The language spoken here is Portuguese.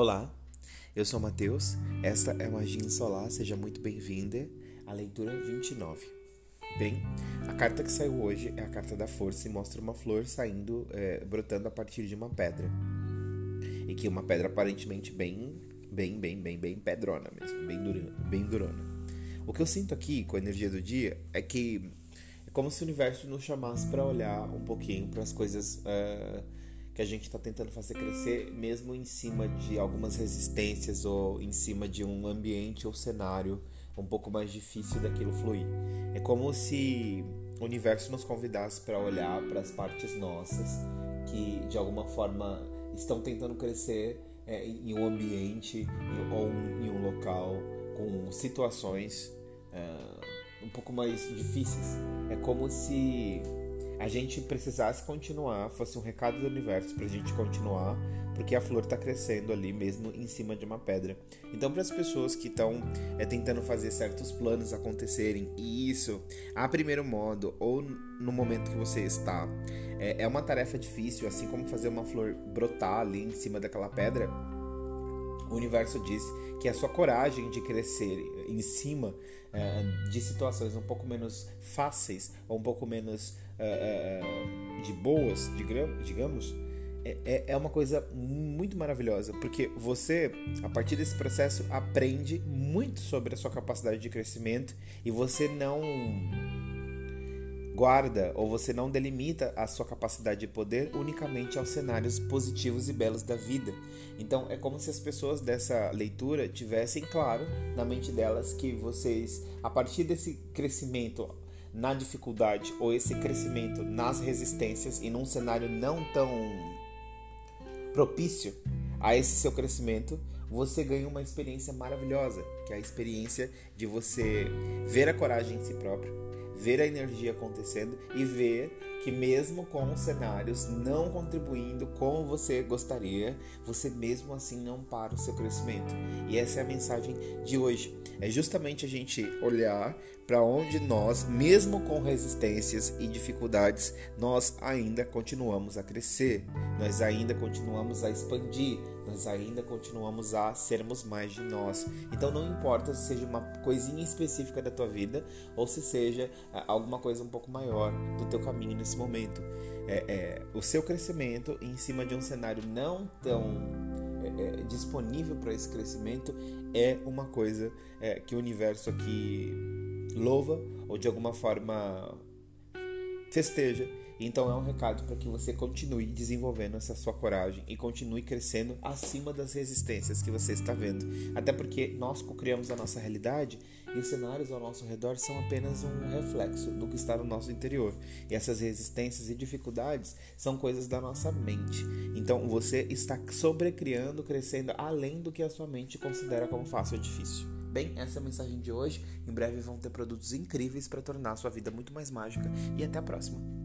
Olá, eu sou Matheus, esta é Magia Solar, seja muito bem-vinda à leitura 29. Bem, a carta que saiu hoje é a carta da força e mostra uma flor saindo, é, brotando a partir de uma pedra. E que é uma pedra aparentemente bem, bem, bem, bem, bem pedrona mesmo, bem durona, bem durona. O que eu sinto aqui com a energia do dia é que é como se o universo nos chamasse para olhar um pouquinho para as coisas. Uh, que a gente está tentando fazer crescer, mesmo em cima de algumas resistências ou em cima de um ambiente ou cenário um pouco mais difícil daquilo fluir. É como se o universo nos convidasse para olhar para as partes nossas que de alguma forma estão tentando crescer é, em um ambiente ou em um local com situações é, um pouco mais difíceis. É como se a gente precisasse continuar, fosse um recado do universo para a gente continuar, porque a flor está crescendo ali mesmo em cima de uma pedra. Então, para as pessoas que estão é, tentando fazer certos planos acontecerem, e isso, a primeiro modo, ou no momento que você está, é, é uma tarefa difícil, assim como fazer uma flor brotar ali em cima daquela pedra. O universo diz que a sua coragem de crescer em cima é, de situações um pouco menos fáceis ou um pouco menos é, é, de boas, digamos, é, é uma coisa muito maravilhosa, porque você, a partir desse processo, aprende muito sobre a sua capacidade de crescimento e você não guarda ou você não delimita a sua capacidade de poder unicamente aos cenários positivos e belos da vida. Então é como se as pessoas dessa leitura tivessem claro na mente delas que vocês, a partir desse crescimento na dificuldade ou esse crescimento nas resistências e num cenário não tão propício a esse seu crescimento, você ganha uma experiência maravilhosa, que é a experiência de você ver a coragem em si próprio, ver a energia acontecendo e ver que mesmo com os cenários não contribuindo como você gostaria, você mesmo assim não para o seu crescimento. E essa é a mensagem de hoje. É justamente a gente olhar para onde nós, mesmo com resistências e dificuldades, nós ainda continuamos a crescer, nós ainda continuamos a expandir, nós ainda continuamos a sermos mais de nós. Então não importa se seja uma coisinha específica da tua vida ou se seja é, alguma coisa um pouco maior do teu caminho nesse momento. É, é o seu crescimento em cima de um cenário não tão é, é disponível para esse crescimento é uma coisa é, que o universo aqui louva ou de alguma forma festeja então é um recado para que você continue desenvolvendo essa sua coragem e continue crescendo acima das resistências que você está vendo. Até porque nós criamos a nossa realidade e os cenários ao nosso redor são apenas um reflexo do que está no nosso interior. E essas resistências e dificuldades são coisas da nossa mente. Então você está sobrecriando, crescendo além do que a sua mente considera como fácil ou difícil. Bem, essa é a mensagem de hoje. Em breve vão ter produtos incríveis para tornar a sua vida muito mais mágica e até a próxima.